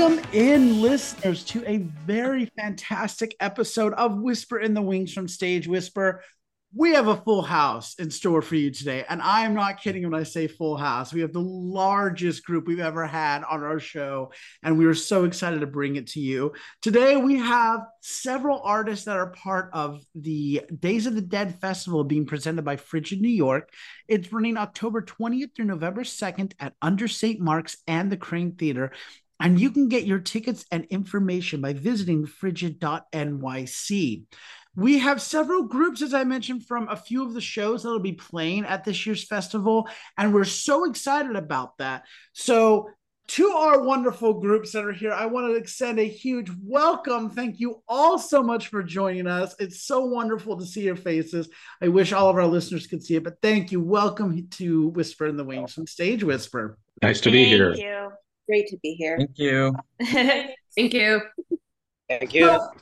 Welcome in, listeners, to a very fantastic episode of Whisper in the Wings from Stage Whisper. We have a full house in store for you today. And I am not kidding when I say full house. We have the largest group we've ever had on our show. And we are so excited to bring it to you. Today, we have several artists that are part of the Days of the Dead Festival being presented by Frigid New York. It's running October 20th through November 2nd at Under St. Mark's and the Kraine Theater. And you can get your tickets and information by visiting frigid.nyc. We have several groups, as I mentioned, from a few of the shows that'll be playing at this year's festival, and we're so excited about that. So, to our wonderful groups that are here, I want to extend a huge welcome. Thank you all so much for joining us. It's so wonderful to see your faces. I wish all of our listeners could see it, but thank you. Welcome to Whisper in the Wings from Stage Whisper. Nice to be here. Thank you. Great to be here. Thank you. Thank you. Thank you. Well,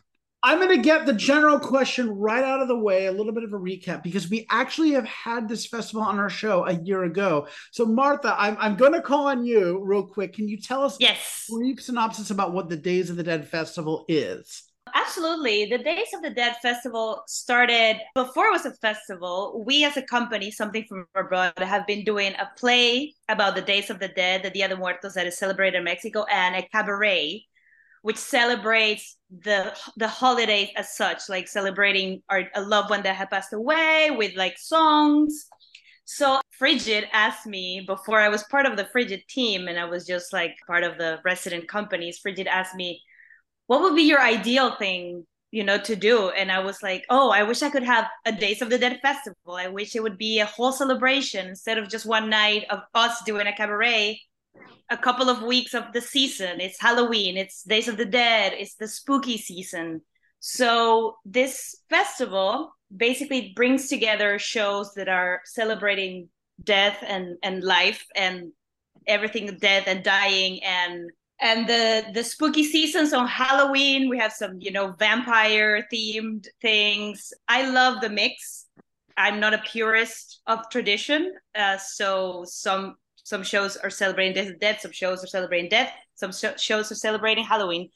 I'm going to get the general question right out of the way, a little bit of a recap, because we actually have had this festival on our show a year ago. So, Martha, I'm, I'm going to call on you real quick. Can you tell us Yes. a brief synopsis about what the Days of the Dead Festival is? Absolutely. The Days of the Dead Festival started before it was a festival. We, as a company, Something from Abroad, have been doing a play about the Days of the Dead, the Dia de Muertos, that is celebrated in Mexico, and a cabaret, which celebrates the the holidays as such, like celebrating our a loved one that had passed away with like songs. So Frigid asked me before I was part of the Frigid team, and I was just like part of the resident companies. Frigid asked me, what would be your ideal thing you know to do? And i was like oh i wish i could have a days of the dead festival. I wish it would be a whole celebration instead of just one night of us doing a cabaret a couple of weeks of the season. It's halloween it's days of the dead it's the spooky season. So this festival basically brings together shows that are celebrating death and and life and everything death and dying and and the the spooky seasons on halloween we have some you know vampire themed things. I love the mix. I'm not a purist of tradition uh, so some some shows are celebrating death some shows are celebrating death some sh- shows are celebrating halloween.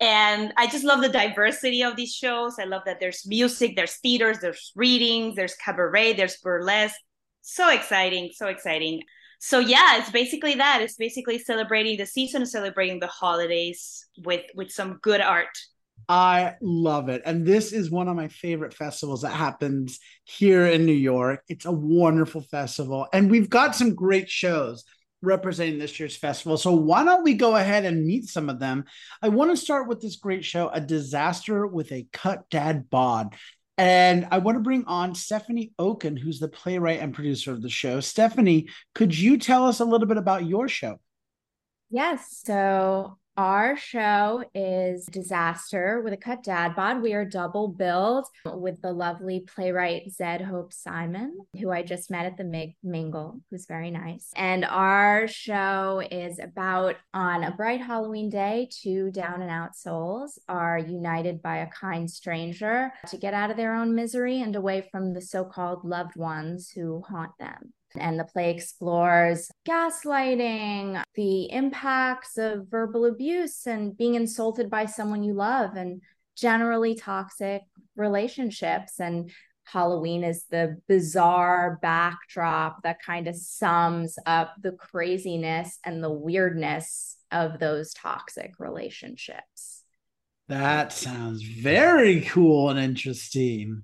And i just love the diversity of these shows. I love that there's music there's theaters there's readings there's cabaret there's burlesque. So exciting so exciting so yeah it's basically that it's basically celebrating the season celebrating the holidays with with some good art I love it. And this is one of my favorite festivals that happens here in New York. It's a wonderful festival. And we've got some great shows representing this year's festival. So why don't we go ahead and meet some of them? I want to start with this great show, A Disaster with a Cut Dad Bod. And I want to bring on Stephanie Oken, who's the playwright and producer of the show. Stephanie, could you tell us a little bit about your show? Yes. So our show is Disaster with a Cut Dad Bod. We are double billed with the lovely playwright Zed Hope Simon, who I just met at the Mig- Mingle, who's very nice. And our show is about on a bright Halloween day, two down and out souls are united by a kind stranger to get out of their own misery and away from the so called loved ones who haunt them. And the play explores gaslighting, the impacts of verbal abuse, and being insulted by someone you love, and generally toxic relationships. And Halloween is the bizarre backdrop that kind of sums up the craziness and the weirdness of those toxic relationships. That sounds very cool and interesting.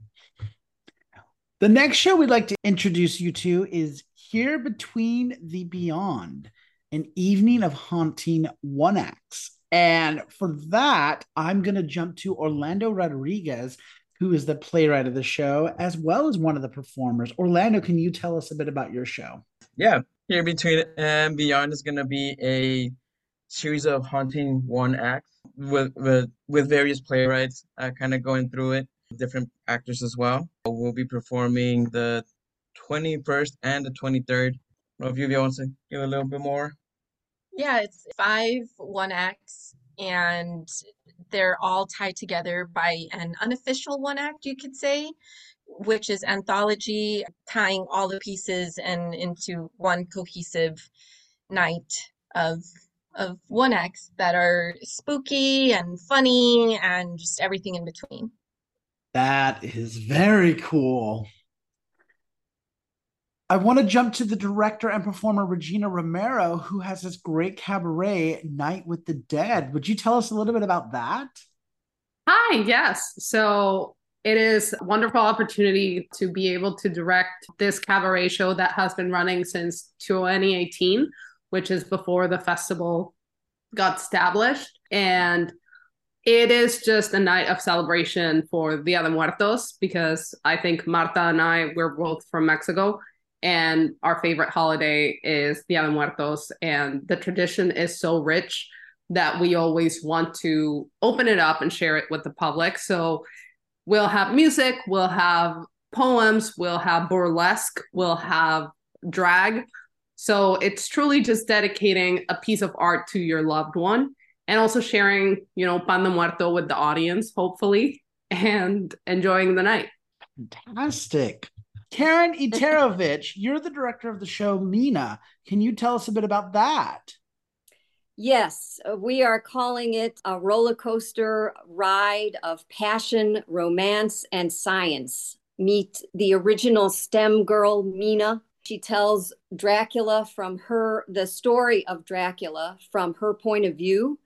The next show we'd like to introduce you to is Here Between the Beyond, an evening of haunting one acts. And for that, I'm going to jump to Orlando Rodriguez, who is the playwright of the show, as well as one of the performers. Orlando, can you tell us a bit about your show? Yeah, Here Between and Beyond is going to be a series of haunting one acts with with with various playwrights uh, kind of going through it, different actors as well. We'll be performing the 21st and the 23rd. I if you want to give a little bit more. Yeah, it's five one acts, and they're all tied together by an unofficial one act, you could say, which is anthology, tying all the pieces and into one cohesive night of of one acts that are spooky and funny and just everything in between. That is very cool. I want to jump to the director and performer Regina Romero, who has this great cabaret, Night with the Dead. Would you tell us a little bit about that? Hi, yes. So it is a wonderful opportunity to be able to direct this cabaret show that has been running since 2018, which is before the festival got established. And it is just a night of celebration for Dia de Muertos because I think Marta and I, we're both from Mexico and our favorite holiday is Dia de Muertos, and the tradition is so rich that we always want to open it up and share it with the public. So we'll have music, we'll have poems, we'll have burlesque, we'll have drag. So it's truly just dedicating a piece of art to your loved one and also sharing, you know, pan de muerto with the audience, hopefully, and enjoying the night. Fantastic. Karen Iterovich, you're the director of the show Mina. Can you tell us a bit about that? Yes, we are calling it a roller coaster ride of passion, romance, and science. Meet the original STEM girl, Mina. She tells Dracula from her, the story of Dracula from her point of view.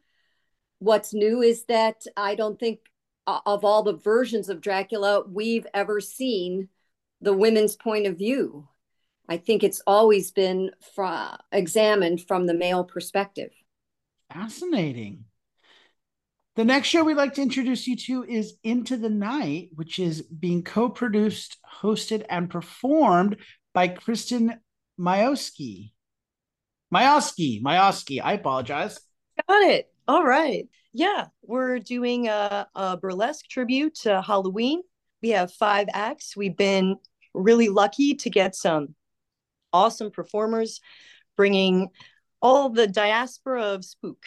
What's new is that I don't think uh, of all the versions of Dracula we've ever seen, the women's point of view. I think it's always been fra- examined from the male perspective. Fascinating. The next show we'd like to introduce you to is Into the Night, which is being co produced, hosted, and performed by Kristen Mayoski. Mayoski, Mayoski, I apologize. Got it. All right. Yeah, we're doing a, a burlesque tribute to Halloween. We have five acts. We've been really lucky to get some awesome performers bringing all the diaspora of spook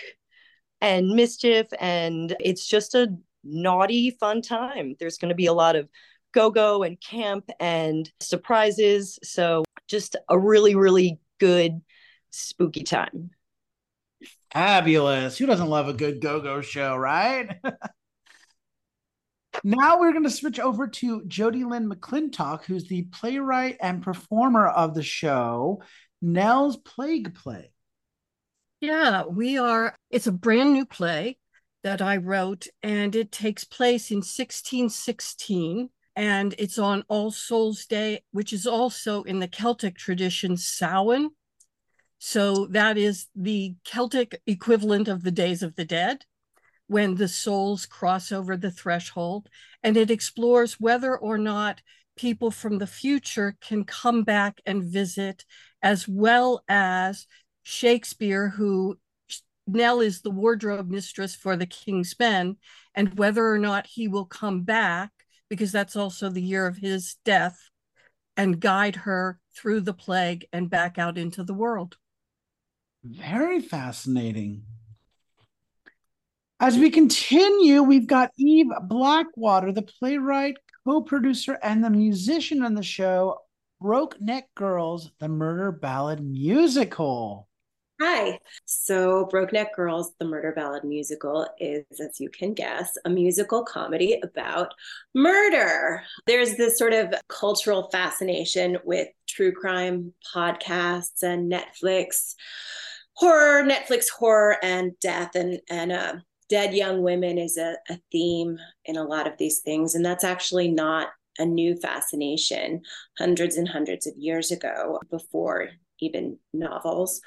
and mischief and it's just a naughty fun time there's going to be a lot of go-go and camp and surprises so just a really really good spooky time fabulous who doesn't love a good go-go show right Now we're going to switch over to Jodie Lynne McClintock, who's the playwright and performer of the show, Nell's Plague Play. Yeah, we are. It's a brand new play that I wrote, and it takes place in 1616. And it's on All Souls Day, which is also in the Celtic tradition, Samhain. So that is the Celtic equivalent of the Days of the Dead when the souls cross over the threshold. And it explores whether or not people from the future can come back and visit, as well as Shakespeare, who Nell is the wardrobe mistress for the King's Men, and whether or not he will come back, because that's also the year of his death, and guide her through the plague and back out into the world. Very fascinating. As we continue, we've got Eve Blackwater, the playwright, co producer, and the musician on the show, Brokeneck Girls, the murder ballad musical. Hi. So, Brokeneck Girls, the murder ballad musical, is, as you can guess, a musical comedy about murder. There's this sort of cultural fascination with true crime podcasts and Netflix horror, Netflix horror and death and and uh, dead young women is a, a theme in a lot of these things. And that's actually not a new fascination hundreds and hundreds of years ago, before even novels.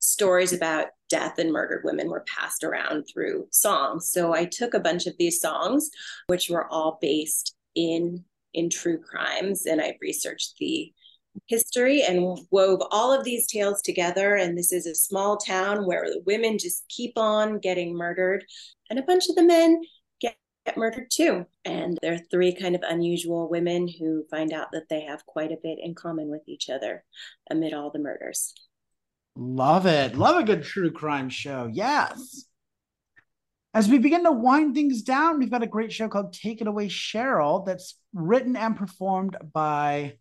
Stories about death and murdered women were passed around through songs. So I took a bunch of these songs, which were all based in in true crimes, and I researched the history and wove all of these tales together. And this is a small town where the women just keep on getting murdered, and a bunch of the men get, get murdered too. And there are three kind of unusual women who find out that they have quite a bit in common with each other amid all the murders. Love it. Love a good true crime show. Yes. As we begin to wind things down, we've got a great show called Take It Away Cheryl that's written and performed by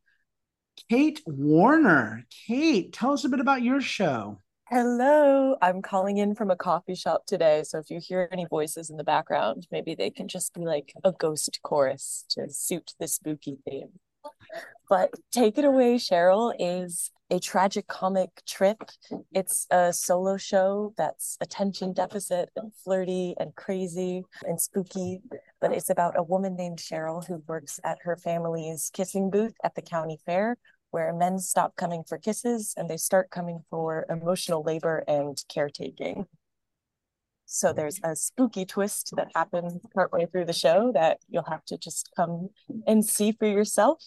Kate Warner. Kate, tell us a bit about your show. Hello, I'm calling in from a coffee shop today. So if you hear any voices in the background, maybe they can just be like a ghost chorus to suit the spooky theme. But Take It Away, Cheryl is a tragic comic trip. It's a solo show that's attention deficit and flirty and crazy and spooky. But it's about a woman named Cheryl who works at her family's kissing booth at the county fair where men stop coming for kisses and they start coming for emotional labor and caretaking. So there's a spooky twist that happens partway through the show that you'll have to just come and see for yourself.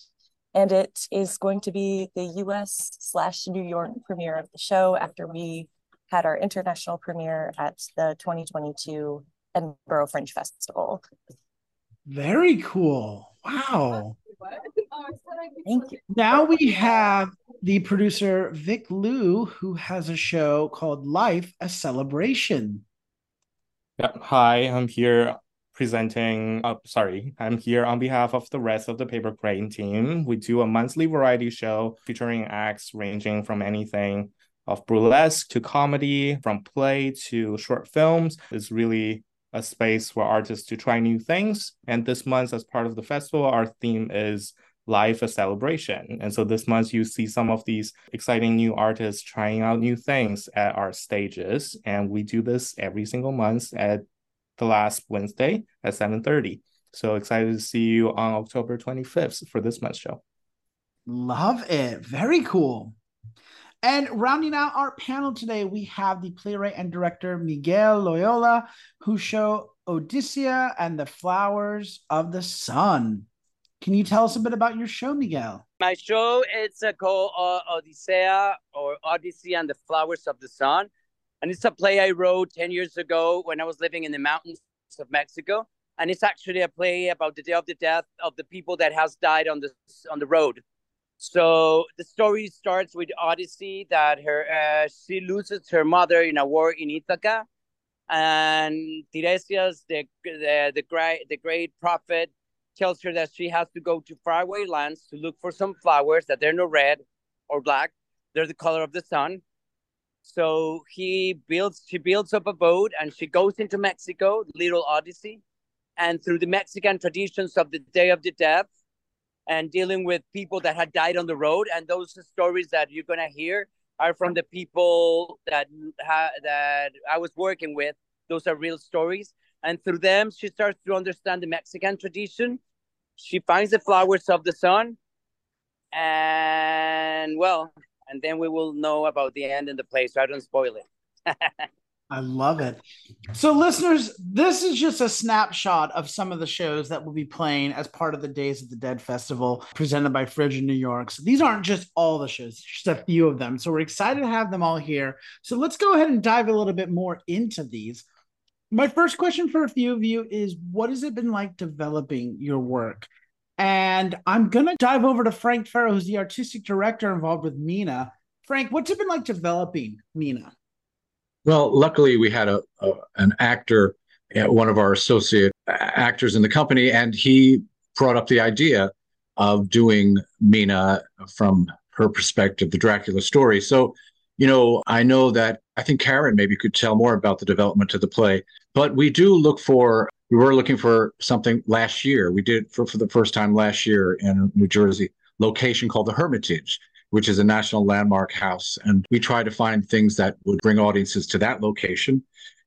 And it is going to be the US slash New York premiere of the show after we had our international premiere at the 2022 Edinburgh Fringe Festival. Very cool. Wow. Thank you. Now we have the producer Vic Liu, who has a show called Life, a Celebration. Yeah. Hi, I'm here presenting. Uh, sorry, I'm here on behalf of the rest of the Paper Kraine team. We do a monthly variety show featuring acts ranging from anything of burlesque to comedy, from play to short films. It's really a space for artists to try new things. And this month, as part of the festival, our theme is life a celebration. And so this month you see some of these exciting new artists trying out new things at our stages. And we do this every single month at the last Wednesday at 7:30. So excited to see you on October 25th for this month's show. Love it. Very cool. And rounding out our panel today, we have the playwright and director Miguel Loyola, who show Odisea and the Flowers of the Sun. Can you tell us a bit about your show, Miguel? My show it's uh, called uh, Odisea or Odyssey and the Flowers of the Sun, and it's a play I wrote ten years ago when I was living in the mountains of Mexico. And it's actually a play about the day of the death of the people that has died on the on the road. So the story starts with Odyssey that her uh, she loses her mother in a war in Ithaca, and Tiresias, the the the great the great prophet, tells her that she has to go to faraway lands to look for some flowers that they're not red or black. They're the color of the sun. So he builds, she builds up a boat and she goes into Mexico, little Odyssey. And through the Mexican traditions of the Day of the Dead and dealing with people that had died on the road. And those stories that you're to hear are from the people that, ha- that I was working with. Those are real stories. And through them, she starts to understand the Mexican tradition she finds the flowers of the sun and well and then we will know about the end in the play so i don't spoil it I love it. So, listeners, this is just a snapshot of some of the shows that will be playing as part of the Days of the Dead Festival presented by Frigid New York. So, these aren't just all the shows, just a few of them. So, we're excited to have them all here. So, let's go ahead and dive a little bit more into these. My first question for a few of you is What has it been like developing your work? And I'm going to dive over to Frank Farrow, who's the artistic director involved with Mina. Frank, what's it been like developing Mina? Well, luckily, we had a, a an actor, uh, one of our associate actors in the company, and he brought up the idea of doing Mina from her perspective, the Dracula story. So, you know, I know that I think Karen maybe could tell more about the development of the play, but we do look for we were looking for something last year. We did for, for the first time last year in New Jersey, location called the Hermitage, which is a national landmark house. And we tried to find things that would bring audiences to that location.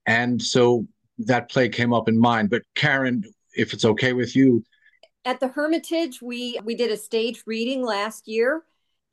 And so that play came up in mind. But Karen, if it's okay with you. At the Hermitage, we we did a stage reading last year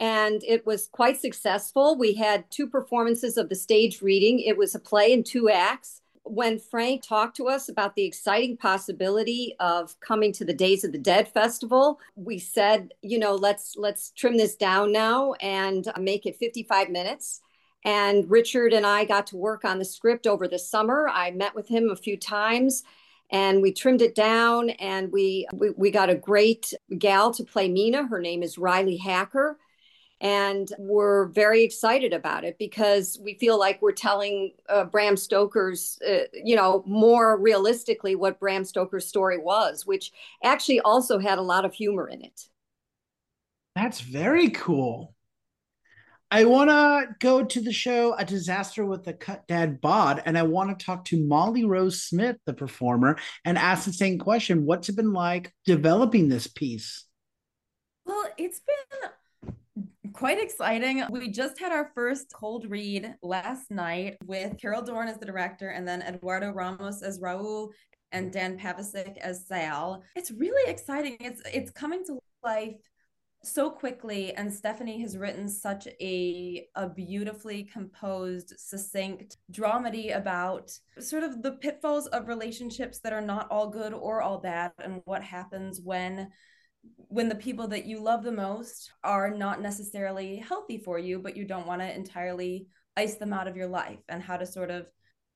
and it was quite successful. We had two performances of the stage reading. It was a play in two acts when Frank talked to us about the exciting possibility of coming to the Days of the Dead festival, we said, you know, let's let's trim this down now and make it 55 minutes. And Richard and I got to work on the script over the summer. I met with him a few times and we trimmed it down and we we, we got a great gal to play Mina. Her name is Riley Hacker and we're very excited about it because we feel like we're telling uh, Bram Stoker's, uh, you know, more realistically what Bram Stoker's story was, which actually also had a lot of humor in it. That's very cool. I want to go to the show A Disaster with the Cut Dad Bod, and I want to talk to Molly Rose Smith, the performer, and ask the same question What's it been like developing this piece? Well, it's been quite exciting. We just had our first cold read last night with Carol Dorn as the director and then Eduardo Ramos as Raul and Dan Pavasic as Sal. It's really exciting. It's it's coming to life so quickly and stephanie has written such a a beautifully composed succinct dramedy about sort of the pitfalls of relationships that are not all good or all bad and what happens when when the people that you love the most are not necessarily healthy for you but you don't want to entirely ice them out of your life and how to sort of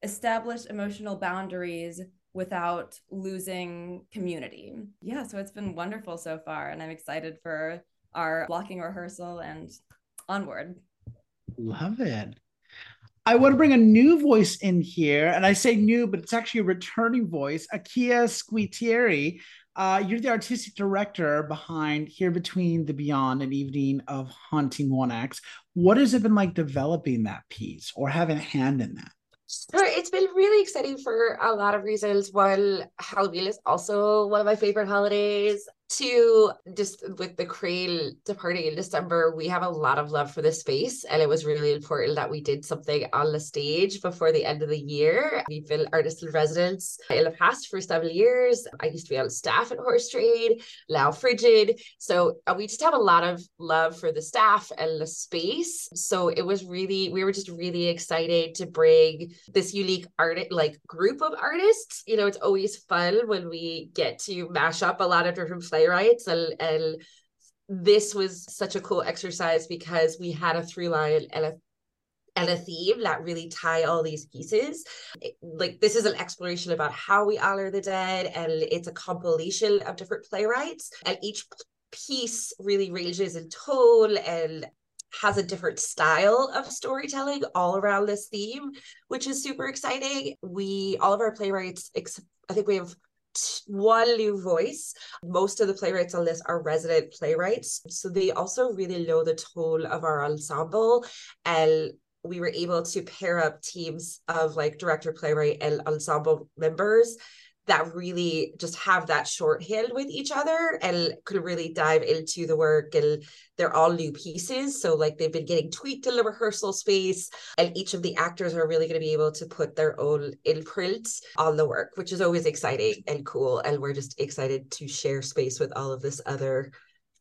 establish emotional boundaries without losing community. Yeah, so it's been wonderful so far and I'm excited for our blocking rehearsal and onward. Love it. I want to bring a new voice in here, and I say new, but it's actually a returning voice, Akia Squitieri. Uh, you're the artistic director behind Here Between the Beyond and Evening of Haunting One Acts. What has it been like developing that piece or having a hand in that? So it's been really exciting for a lot of reasons. One, Halloween is also one of my favorite holidays to just with the Creel departing in December, we have a lot of love for the space, and it was really important that we did something on the stage before the end of the year. We've been artists in residence in the past for several years. I used to be on staff at Horse Trade, Lao Frigid. So uh, we just have a lot of love for the staff and the space. So it was really, we were just really excited to bring this unique art, like group of artists. You know, it's always fun when we get to mash up a lot of different playwrights and, and this was such a cool exercise because we had a through line and a and a theme that really tie all these pieces. like this is an exploration about how we honor the dead, and it's a compilation of different playwrights, and each piece really ranges in tone and has a different style of storytelling all around this theme, which is super exciting. We all of our playwrights, I think we have new voice. Most of the playwrights on this are resident playwrights. So they also really know the tone of our ensemble. And we were able to pair up teams of like director, playwright, and ensemble members that really just have that shorthand with each other and could really dive into the work and they're all new pieces. So like they've been getting tweaked in the rehearsal space and each of the actors are really going to be able to put their own imprint on the work which is always exciting and cool. And we're just excited to share space with all of this other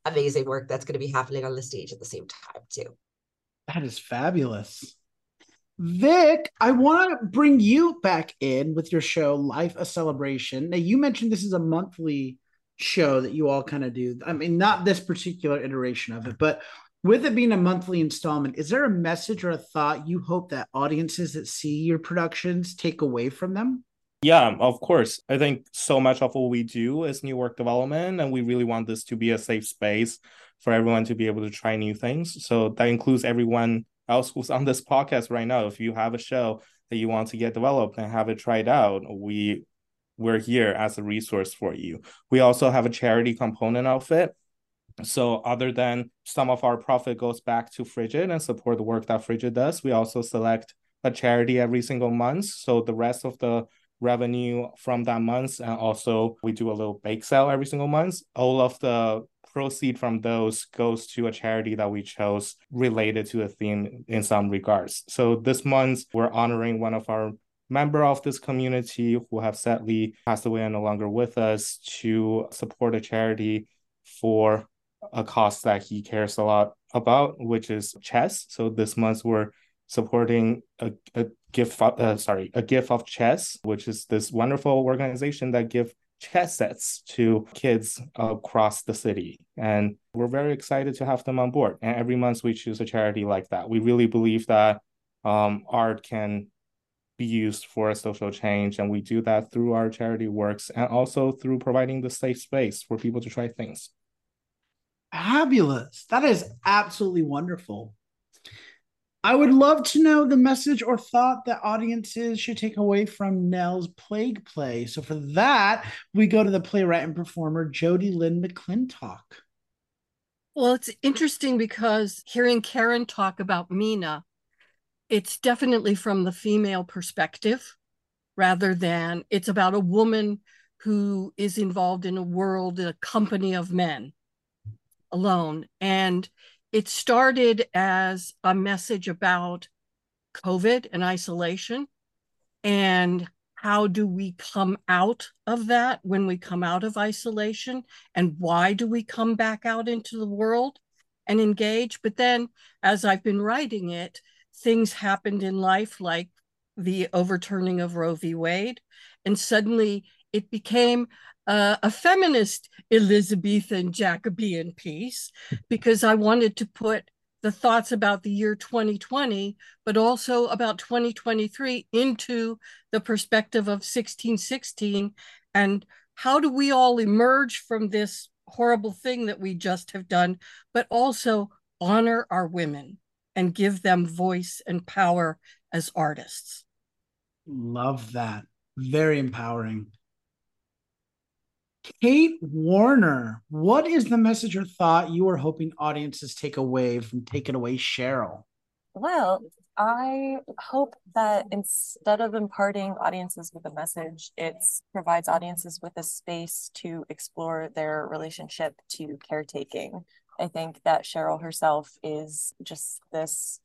amazing work that's going to be happening on the stage at the same time too. That is fabulous Vic, I want to bring you back in with your show, Life a Celebration. Now, you mentioned this is a monthly show that you all kind of do. I mean, not this particular iteration of it, but with it being a monthly installment, is there a message or a thought you hope that audiences that see your productions take away from them? Yeah, of course. I think so much of what we do is new work development, and we really want this to be a safe space for everyone to be able to try new things. So that includes everyone who's on this podcast right now, if you have a show that you want to get developed and have it tried out, we we're here as a resource for you. We also have a charity component of it. So other than some of our profit goes back to Frigid and support the work that Frigid does, we also select a charity every single month. So the rest of the revenue from that month and also we do a little bake sale every single month. All of the proceed from those goes to a charity that we chose related to the theme in some regards. So this month, we're honoring one of our member of this community who have sadly passed away and no longer with us to support a charity for a cause that he cares a lot about, which is chess. So this month we're supporting a, a gift, uh, sorry, a gift of chess, which is this wonderful organization that give chess sets to kids across the city. And we're very excited to have them on board. And every month we choose a charity like that. We really believe that um, art can be used for social change. And we do that through our charity works and also through providing the safe space for people to try things. Fabulous. That is absolutely wonderful. I would love to know the message or thought that audiences should take away from Nell's Plague Play. So for that, we go to the playwright and performer Jodie Lynne McClintock. Well, it's interesting because hearing Karen talk about Mina, it's definitely from the female perspective rather than it's about a woman who is involved in a world, in a company of men alone. And it started as a message about COVID and isolation and how do we come out of that when we come out of isolation and why do we come back out into the world and engage. But then as i've been writing it things happened in life like the overturning of roe v. Wade and suddenly it became uh, a feminist elizabethan jacobean piece because i wanted to put the thoughts about the year 2020, but also about 2023 into the perspective of 1616. And how do we all emerge from this horrible thing that we just have done, but also honor our women and give them voice and power as artists? Love that. Very empowering. Kate Warner, what is the message or thought you are hoping audiences take away from Take It Away, Cheryl? Well, I hope that instead of imparting audiences with a message, it provides audiences with a space to explore their relationship to caretaking. I think that Cheryl herself is just this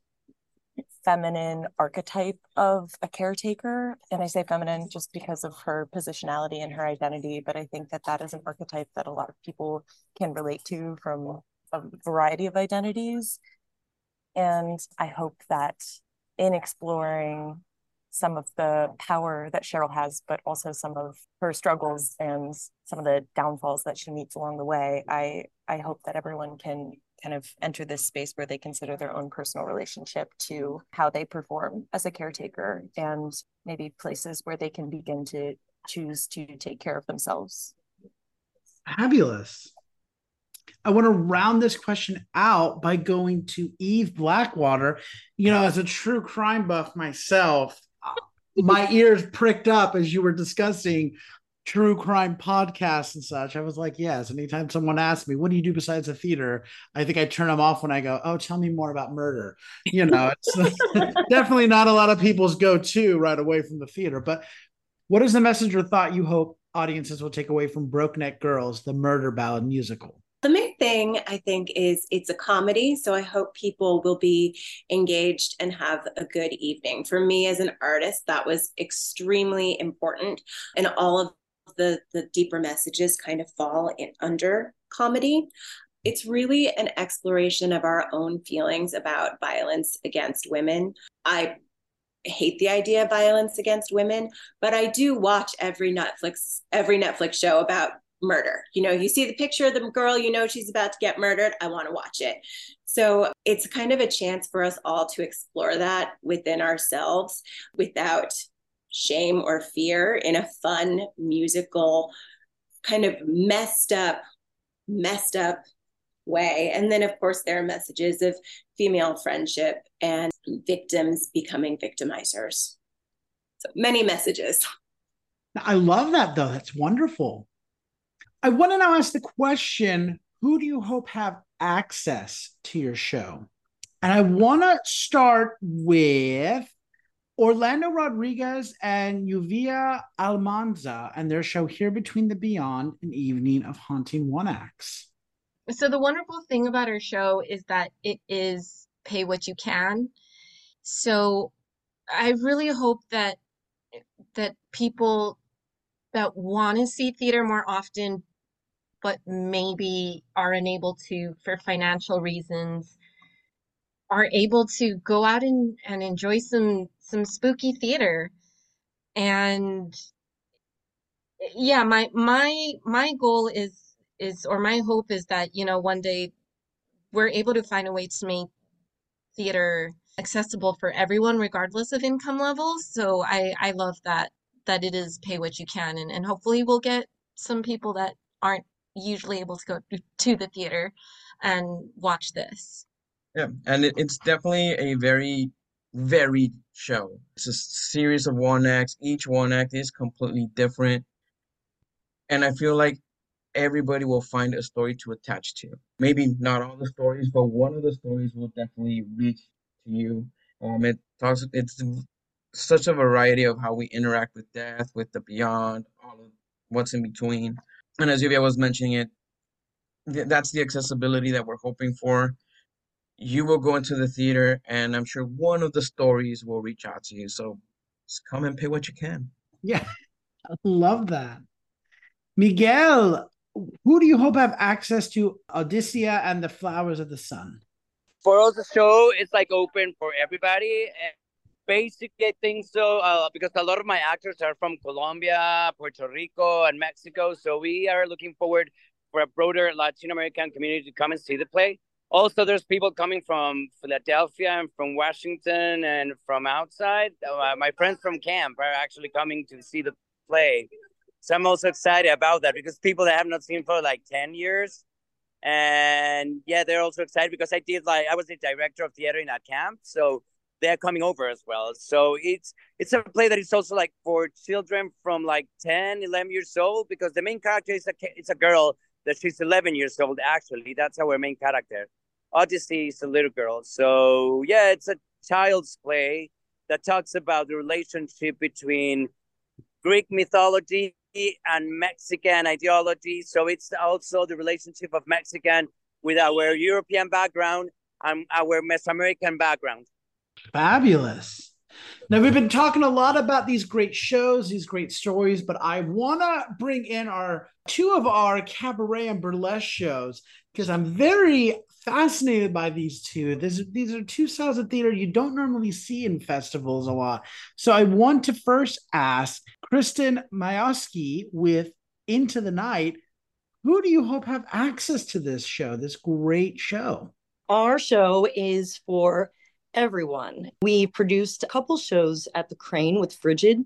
feminine archetype of a caretaker. And I say feminine just because of her positionality and her identity, but I think that that is an archetype that a lot of people can relate to from a variety of identities. And I hope that in exploring some of the power that Cheryl has, but also some of her struggles and some of the downfalls that she meets along the way, I I hope that everyone can kind of enter this space where they consider their own personal relationship to how they perform as a caretaker and maybe places where they can begin to choose to take care of themselves. Fabulous. I want to round this question out by going to Eve Blackwater. You know, as a true crime buff myself, uh, my ears pricked up as you were discussing true crime podcasts and such. I was like, yes. Anytime someone asks me, what do you do besides the theater? I think I turn them off when I go, oh, tell me more about murder. You know, it's definitely not a lot of people's go to right away from the theater. But what is the message or thought you hope audiences will take away from Brokeneck Girls, the murder ballad musical? The main thing I think is it's a comedy. So I hope people will be engaged and have a good evening. For me as an artist, that was extremely important. And all of the the deeper messages kind of fall in under comedy. It's really an exploration of our own feelings about violence against women. I hate the idea of violence against women but i do watch every netflix every netflix show about murder. You know you see the picture of the girl you know she's about to get murdered i want to watch it. So it's kind of a chance for us all to explore that within ourselves without shame or fear in a fun, musical, kind of messed up, messed up way. And then, of course, there are messages of female friendship and victims becoming victimizers. So many messages. I love that, though. That's wonderful. I want to now ask the question who do you hope have access to your show? And I want to start with Orlando Rodriguez and Lluvia Almanza and their show Here Between the Beyond, an evening of haunting one acts. So the wonderful thing about our show is that it is pay what you can. So I really hope that that people that want to see theater more often but maybe are unable to for financial reasons are able to go out and, and enjoy some some spooky theater. And yeah my my my goal is is or my hope is that you know one day we're able to find a way to make theater accessible for everyone regardless of income levels so i i love that that it is pay what you can and, and hopefully we'll get some people that aren't usually able to go to the theater and watch this. Yeah and it, it's definitely a very varied show. It's a series of one acts. Each one act is completely different. And I feel like everybody will find a story to attach to. Maybe not all the stories, but one of the stories will definitely reach to you. Um, it talks. It's such a variety of how we interact with death, with the beyond, all of what's in between. And as Lluvia was mentioning it, th- that's the accessibility that we're hoping for. You will go into the theater, and I'm sure one of the stories will reach out to you. So just come and pay what you can. Yeah, I love that. Miguel, who do you hope have access to Odisea and the Flowers of the Sun? For us, the show is like open for everybody. And basically, I think so uh, because a lot of my actors are from Colombia, Puerto Rico, and Mexico. So we are looking forward for a broader Latin American community to come and see the play. Also, there's people coming from Philadelphia and from Washington and from outside. Uh, my friends from camp are actually coming to see the play. So I'm also excited about that because people that have not seen for like 10 years. And yeah, they're also excited because I did like I was the director of theater in that camp. So they're coming over as well. So it's it's a play that is also like for children from like 10, 11 years old because the main character is a it's a girl that she's 11 years old actually. That's our main character. Odyssey is a little girl. So yeah, it's a child's play that talks about the relationship between Greek mythology and Mexican ideology. So it's also the relationship of Mexican with our European background and our Mesoamerican background. Fabulous. Now, we've been talking a lot about these great shows, these great stories, but I want to bring in our two of our cabaret and burlesque shows because I'm very fascinated by these two. This, these are two styles of theater you don't normally see in festivals a lot. So I want to first ask Kristen Majewski with Into the Night. Who do you hope have access to this show, this great show? Our show is for everyone. We produced a couple shows at the Kraine with Frigid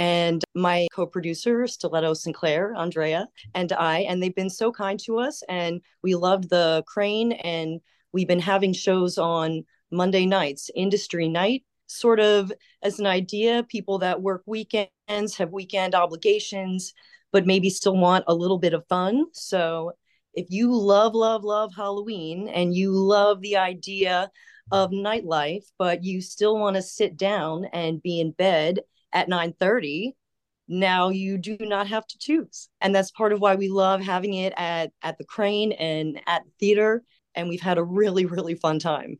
and my co-producer stiletto sinclair andrea and i and they've been so kind to us and we loved the Kraine and we've been having shows on monday nights industry night sort of as an idea people that work weekends have weekend obligations but maybe still want a little bit of fun so if you love love love halloween and you love the idea of nightlife but you still want to sit down and be in bed at 9:30 now you do not have to choose. And that's part of why we love having it at at the Kraine and at the theater. And we've had a really really fun time.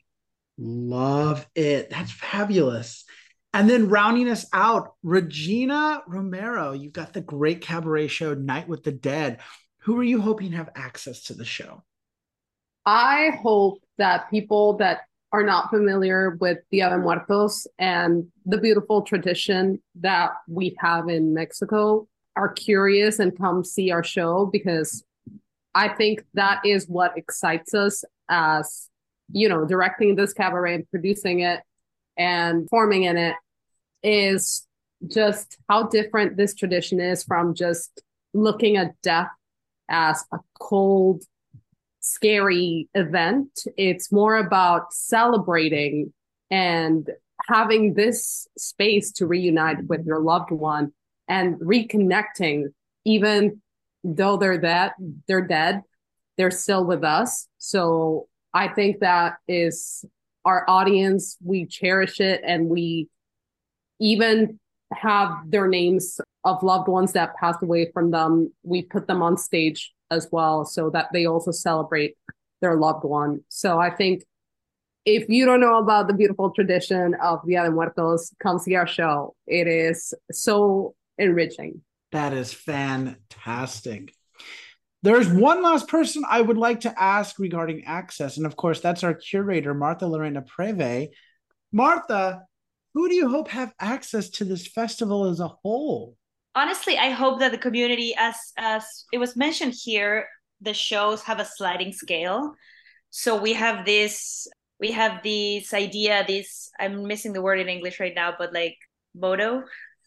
Love it. That's fabulous. And then rounding us out regina romero you've got the great cabaret show night with the dead. Who are you hoping have access to the show? I hope that people that are not familiar with Dia de Muertos and the beautiful tradition that we have in Mexico are curious and come see our show because I think that is what excites us as, you know, directing this cabaret and producing it and forming in it is just how different this tradition is from just looking at death as a cold scary event. It's more about celebrating and having this space to reunite with your loved one and reconnecting, even though they're dead, they're dead, they're still with us. So I think that is our audience. We cherish it and we even have their names of loved ones that passed away from them. We put them on stage as well so that they also celebrate their loved one. So I think if you don't know about the beautiful tradition of Dia de Muertos, come see our show. It is so enriching. That is fantastic. There's one last person I would like to ask regarding access. And of course, that's our curator, Martha Lorena Preve. Martha, who do you hope have access to this festival as a whole? Honestly i hope that the community as as it was mentioned here the shows have a sliding scale. So we have this we have this idea this i'm missing the word in english right now but like motto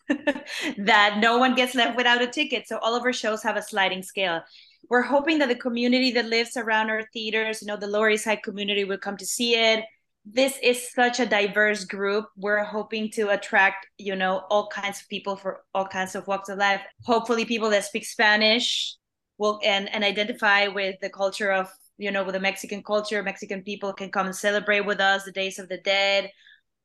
that no one gets left without a ticket. So all of our shows have a sliding scale. We're hoping that the community that lives around our theaters you know the lower east side community will come to see it this is such a diverse group we're hoping to attract you know all kinds of people for all kinds of walks of life hopefully people that speak spanish will and and identify with the culture of you know with the Mexican culture. Mexican people can come and celebrate with us the Days of the Dead.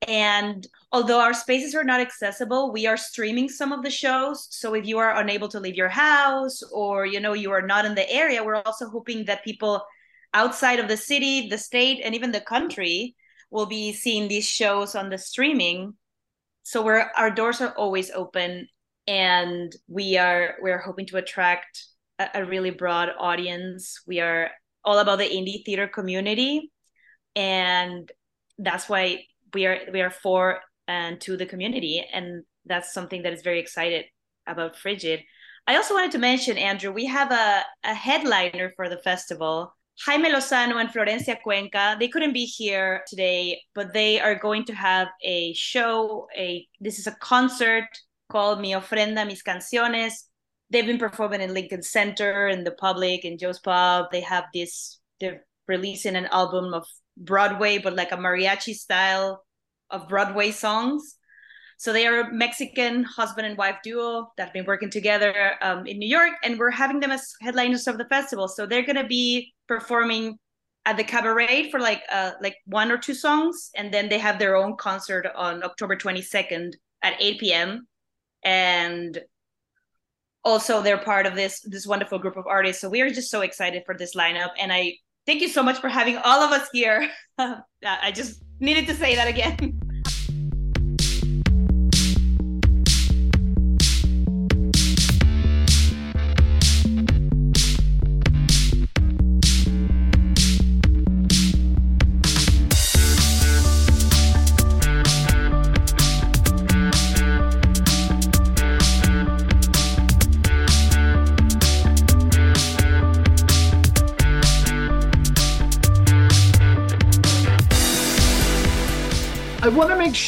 And although our spaces are not accessible, we are streaming some of the shows. So if you are unable to leave your house or you know you are not in the area, we're also hoping that people outside of the city, the state, and even the country will be seeing these shows on the streaming. So we're our doors are always open and we are we're hoping to attract a, a really broad audience. We are all about the indie theater community and that's why we are we are for and to the community and that's something that is very excited about frigid i also wanted to mention andrew we have a, a headliner for the festival jaime lozano and florencia cuenca they couldn't be here today but they are going to have a show a this is a concert called mi ofrenda mis canciones they've been performing in lincoln center in the public in joe's pub they have this they're releasing an album of Broadway, but like a mariachi style of Broadway songs. So they are a Mexican husband and wife duo that have been working together um, in New York, and we're having them as headliners of the festival. So they're gonna be performing at the cabaret for like uh, like one or two songs, and then they have their own concert on October 22nd at 8 p.m. And also they're part of this this wonderful group of artists. So we are just so excited for this lineup, and I thank you so much for having all of us here. I just needed to say that again.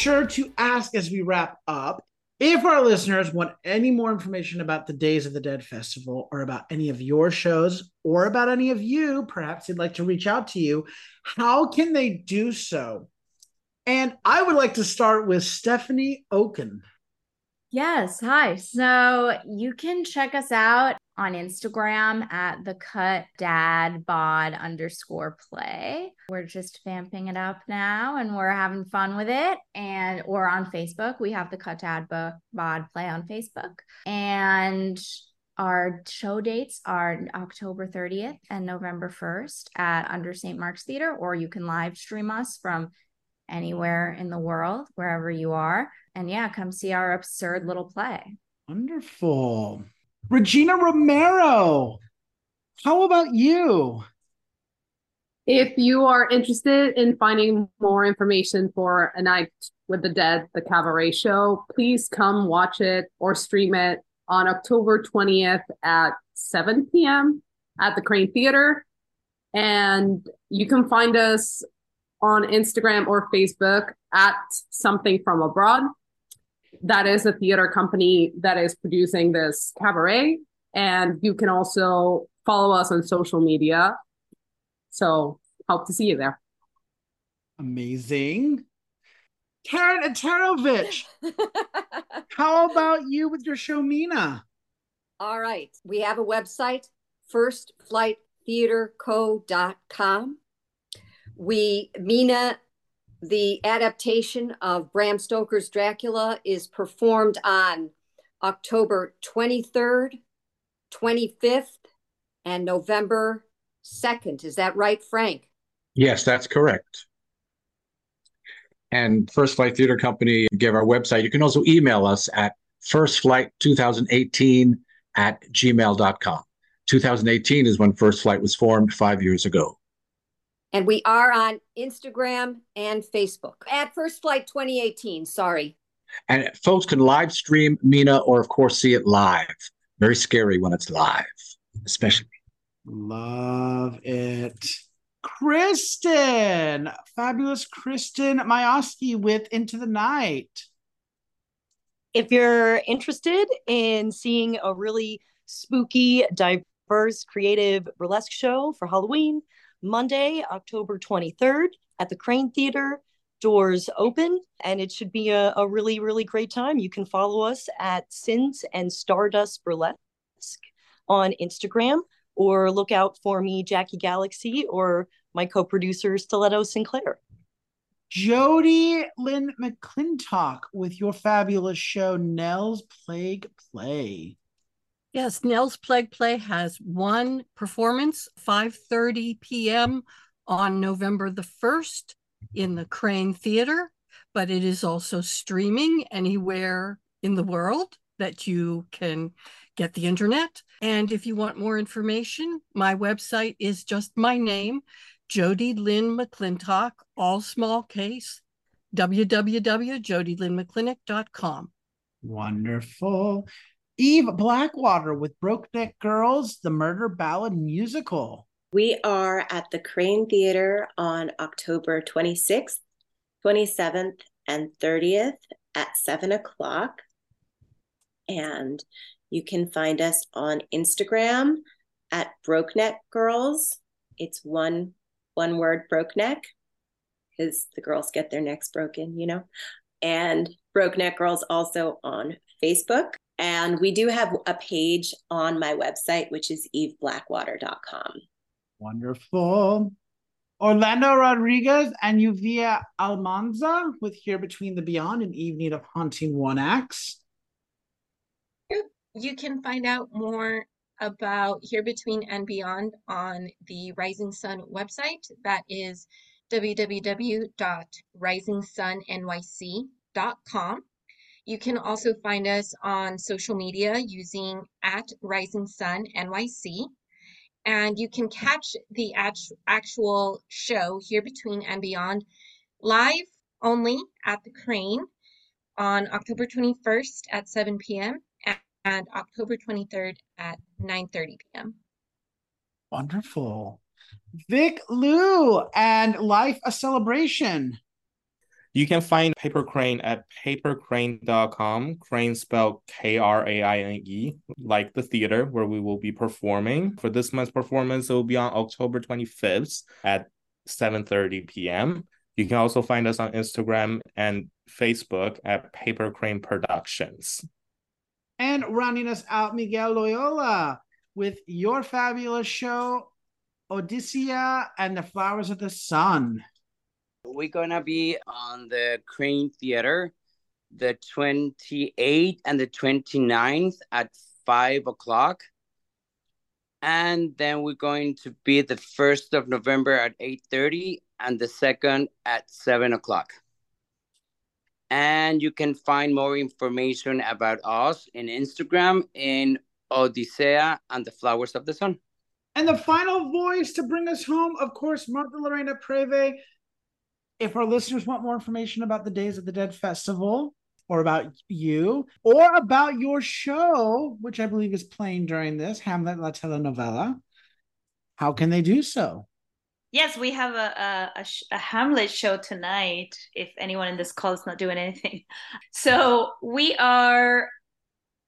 sure to ask as we wrap up if our listeners want any more information about the Days of the Dead Festival or about any of your shows or about any of you, perhaps they'd like to reach out to you, how can they do so? And I would like to start with Stephanie Oken. Yes. Hi. So you can check us out on Instagram at the cut dad bod underscore play. We're just vamping it up now and we're having fun with it. And or on Facebook, we have the cut dad bod play on Facebook. And our show dates are October 30th and November 1st at Under St. Mark's Theater, or you can live stream us from anywhere in the world, wherever you are. And yeah, come see our absurd little play. Wonderful. Regina Romero, how about you? If you are interested in finding more information for A Night with the Dead, the cabaret show, please come watch it or stream it on October 20th at 7 p.m. at the Kraine Theater. And you can find us on Instagram or Facebook at Something From Abroad that is a theater company that is producing this cabaret. And you can also follow us on social media. So hope to see you there. Amazing. Karen Atarovich, how about you with your show, Mina? All right. We have a website, firstflighttheatreco.com. We, Mina the adaptation of Bram Stoker's Dracula is performed on October 23rd, 25th, and November 2nd. Is that right, Frank? Yes, that's correct. And First Flight Theater Company give our website. You can also email us at firstflight2018 at gmail.com. 2018 is when First Flight was formed five years ago. And we are on Instagram and Facebook at First Flight 2018. Sorry. And folks can live stream Mina or, of course, see it live. Very scary when it's live, especially. Love it. Kristen, fabulous Kristen Mayoski with Into the Night. If you're interested in seeing a really spooky, diverse, creative burlesque show for Halloween, Monday, October 23rd at the Kraine Theater. Doors open, and it should be a, a really, really great time. You can follow us at Sins and Stardust Burlesque on Instagram or look out for me, Jackie Galaxy, or my co producer, Stiletto Sinclair. Jodie Lynne McClintock with your fabulous show, Nell's Plague Play. Yes, Nell's Plague Play has one performance, 5:30 p.m. on November the 1st in the Kraine Theater, but it is also streaming anywhere in the world that you can get the internet. And if you want more information, my website is just my name, Jodie Lynne McClintock, all small case, www.jodielynnemcclintock.com. Wonderful. Eve Blackwater with Brokeneck Girls, the murder ballad musical. We are at the Kraine Theater on October 26th, 27th, and 30th at 7 o'clock. And you can find us on Instagram at Brokeneck Girls. It's one one word Brokeneck because the girls get their necks broken, you know. And Brokeneck Girls also on Facebook. And we do have a page on my website, which is eveblackwater.com. Wonderful. Orlando Rodriguez and Lluvia Almanza with Here Between the Beyond, an evening of haunting one acts. You can find out more about Here Between and Beyond on the Rising Sun website. That is www.risingsunnyc.com. You can also find us on social media using at Rising Sun NYC. And you can catch the actual show Here Between and Beyond live only at the Kraine on October 21st at 7 p.m. and October 23rd at 9:30 p.m. Wonderful. Vic Lou and Life a Celebration. You can find Paper Kraine at paperkraine.com. Kraine spelled K R A I N E, like the theater where we will be performing. For this month's performance, it will be on October 25th at 7:30 p.m. You can also find us on Instagram and Facebook at Paper Kraine Productions. And rounding us out, Miguel Loyola with your fabulous show, Odisea and the Flowers of the Sun. We're gonna be on the Kraine Theater the 28th and the 29th at 5 o'clock. And then we're going to be the 1st of November at 8.30 and the 2nd at 7 o'clock. And you can find more information about us in Instagram in Odisea and the Flowers of the Sun. And the final voice to bring us home, of course, Martha Lorena Preve. If our listeners want more information about the Days of the Dead Festival, or about you, or about your show, which I believe is playing during this, Hamlet La Telenovela, how can they do so? Yes, we have a, a, a, Hamlet show tonight. If anyone in this call is not doing anything, so we are.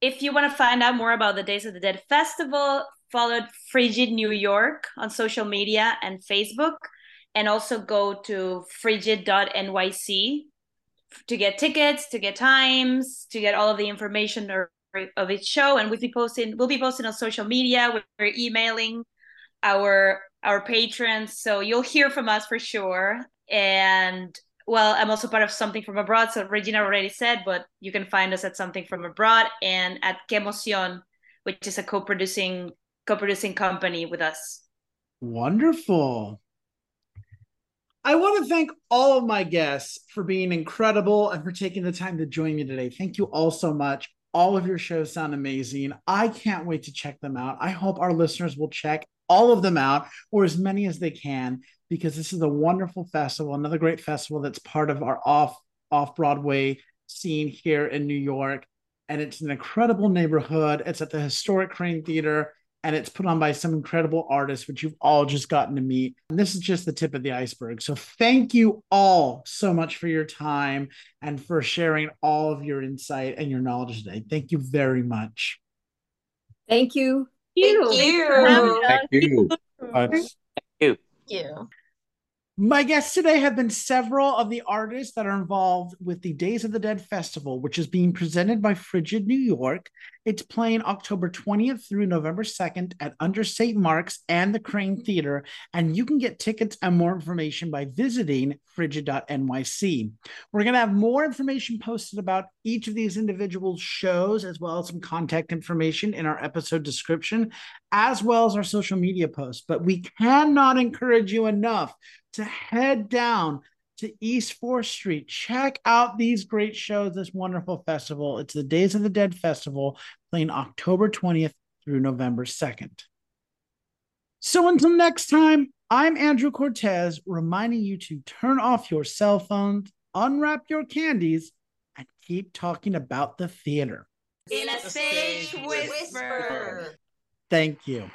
If you want to find out more about the Days of the Dead festival, follow Frigid New York on social media and Facebook, and also go to frigid.nyc to get tickets, to get times, to get all of the information of its show. And we'll be posting. We'll be posting on social media. We're emailing our our patrons. So you'll hear from us for sure. And well, I'm also part of Something from Abroad. So Regina already said, but you can find us at Something from Abroad and at Quemoción, which is a co-producing co-producing company with us. Wonderful. I want to thank all of my guests for being incredible and for taking the time to join me today. Thank you all so much. All of your shows sound amazing. I can't wait to check them out. I hope our listeners will check all of them out or as many as they can because this is a wonderful festival another great festival that's part of our off off broadway scene here in new york and it's an incredible neighborhood it's at the historic Kraine theater and it's put on by some incredible artists which you've all just gotten to meet and this is just the tip of the iceberg so thank you all so much for your time and for sharing all of your insight and your knowledge today thank you very much thank you you. Thank you. Thank you. Thank you. My guests today have been several of the artists that are involved with the Days of the Dead Festival, which is being presented by Frigid New York. It's playing October 20th through November 2nd at Under St. Mark's and the Kraine Theater. And you can get tickets and more information by visiting frigid.nyc. We're going to have more information posted about each of these individual shows, as well as some contact information in our episode description, as well as our social media posts. But we cannot encourage you enough to head down to East 4th Street. Check out these great shows, this wonderful festival. It's the Days of the Dead Festival playing October 20th through November 2nd. So until next time, I'm Andrew Cortez, reminding you to turn off your cell phones, unwrap your candies, and keep talking about the theater. In a whisper. whisper. Thank you.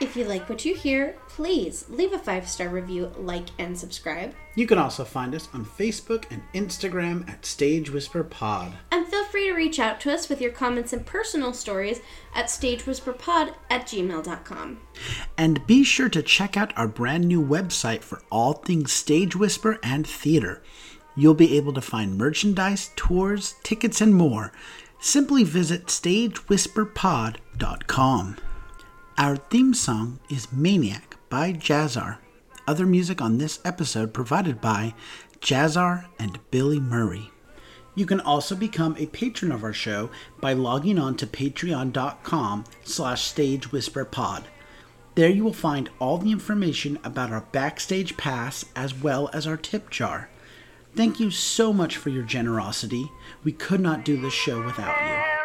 If you like what you hear, please leave a five star review, like, and subscribe. You can also find us on Facebook and Instagram at Stage Whisper Pod. And feel free to reach out to us with your comments and personal stories at stagewhisperpod at gmail.com. And be sure to check out our brand new website for all things Stage Whisper and theater. You'll be able to find merchandise, tours, tickets, and more. Simply visit stagewhisperpod.com. Our theme song is Maniac by Jazzar. Other music on this episode provided by Jazzar and Billy Murray. You can also become a patron of our show by logging on to patreon.com slash stagewhisperpod. There you will find all the information about our backstage pass as well as our tip jar. Thank you so much for your generosity. We could not do this show without you.